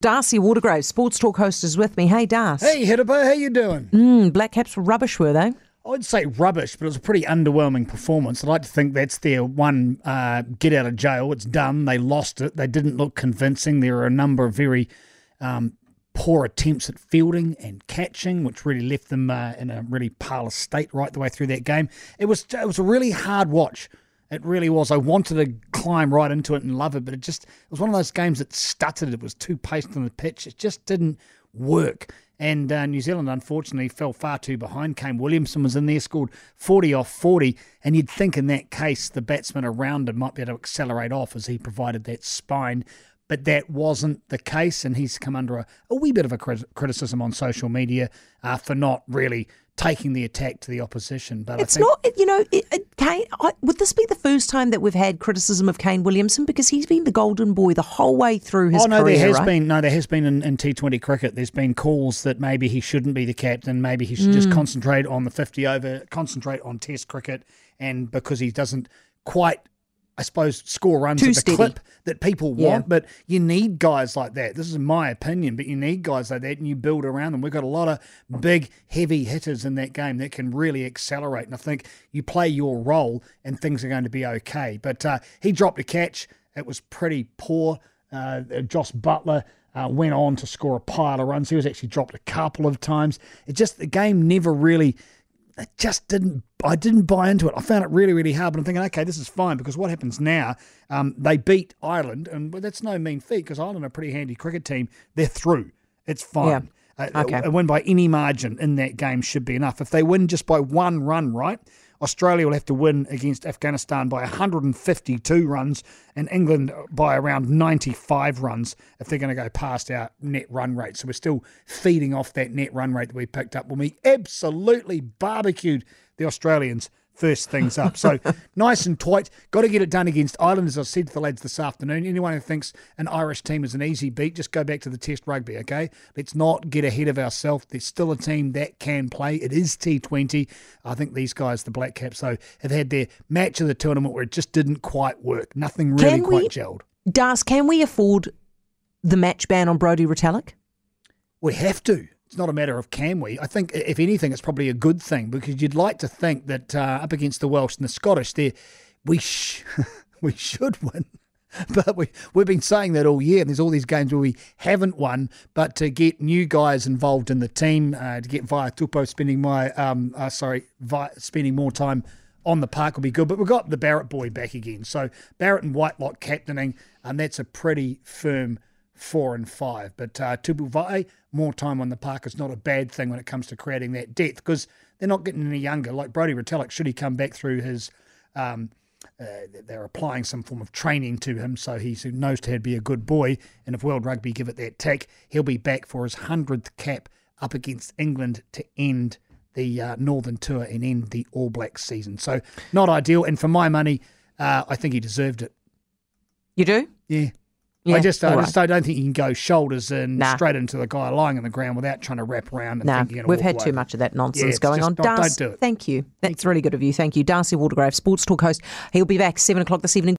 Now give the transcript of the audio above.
Darcy Waldegrave, Sports Talk host, is with me. Hey, Darcy. Hey, Hiddipa, how you doing? Mm, Black Caps were rubbish, were they? I'd say rubbish, but it was a pretty underwhelming performance. I'd like to think that's their one uh, get out of jail. It's done. They lost it. They didn't look convincing. There were a number of very um, poor attempts at fielding and catching, which really left them uh, in a really parlous state right the way through that game. It was it was a really hard watch. It really was. I wanted to climb right into it and love it, but it just it was one of those games that stuttered. It was too paced on the pitch. It just didn't work. And uh, New Zealand, unfortunately, fell far too behind. Kane Williamson was in there, scored 40 off 40. And you'd think in that case, the batsman around him might be able to accelerate off as he provided that spine. But that wasn't the case. And he's come under a, a wee bit of a criticism on social media uh, for not really taking the attack to the opposition. But it's think, not, you know, it, it, Kane. I, would this be the first time that we've had criticism of Kane Williamson because he's been the golden boy the whole way through his oh, no, career? there has right? been no, there has been in, in T Twenty cricket. There's been calls that maybe he shouldn't be the captain. Maybe he should mm. just concentrate on the fifty over, concentrate on Test cricket, and because he doesn't quite I suppose, score runs Too at the steady. clip that people want. Yeah. But you need guys like that. This is my opinion, but you need guys like that and you build around them. We've got a lot of big, heavy hitters in that game that can really accelerate. And I think you play your role and things are going to be okay. But uh, he dropped a catch. It was pretty poor. Uh, Jos Buttler. Uh, went on to score a pile of runs. He was actually dropped a couple of times. It just the game never really I just didn't. I didn't buy into it. I found it really, really hard. But I'm thinking, okay, this is fine because what happens now? Um, they beat Ireland, and that's no mean feat because Ireland are a pretty handy cricket team. They're through. It's fine. Yeah. Okay. A win by any margin in that game should be enough. If they win just by one run, right? Australia will have to win against Afghanistan by 152 runs and England by around 95 runs if they're going to go past our net run rate. So we're still feeding off that net run rate that we picked up when we absolutely barbecued the Australians first things up. So nice and tight. Got to get it done against Ireland, as I said to the lads this afternoon. Anyone who thinks an Irish team is an easy beat, just go back to the Test rugby, okay? Let's not get ahead of ourselves. There's still a team that can play. It is T20. I think these guys, the Black Caps, though, have had their match of the tournament where it just didn't quite work. Nothing really can quite we, gelled. Das, can we afford the match ban on Brodie Retallick? We have to it's not a matter of can we. I think, if anything, it's probably a good thing because you'd like to think that uh, up against the Welsh and the Scottish, there we sh- we should win. But we we've been saying that all year, and there's all these games where we haven't won. But to get new guys involved in the team, uh, to get Vaa'i Tupou spending my um uh, sorry Vi- spending more time on the park will be good. But we've got the Barrett boy back again, so Barrett and Whitelock captaining, and that's a pretty firm four and five. But uh, Tupou more time on the park is not a bad thing when it comes to creating that depth because they're not getting any younger. Like Brodie Retallick, should he come back through his. Um, uh, they're applying some form of training to him, so he knows to be a good boy. And if World Rugby give it that tick, he'll be back for his hundredth cap up against England to end the uh, Northern Tour and end the All Blacks season. So not ideal. And for my money, uh, I think he deserved it. You do? Yeah. Yeah, I just, I right. just I don't think you can go shoulders in nah. straight into the guy lying on the ground without trying to wrap around. And nah, we've had away. too much of that nonsense yeah, going on. Don't, Darcy, do it. Thank you. That's thank really good of you. Thank you, Darcy Waldegrave, Sports Talk host. He'll be back seven o'clock this evening.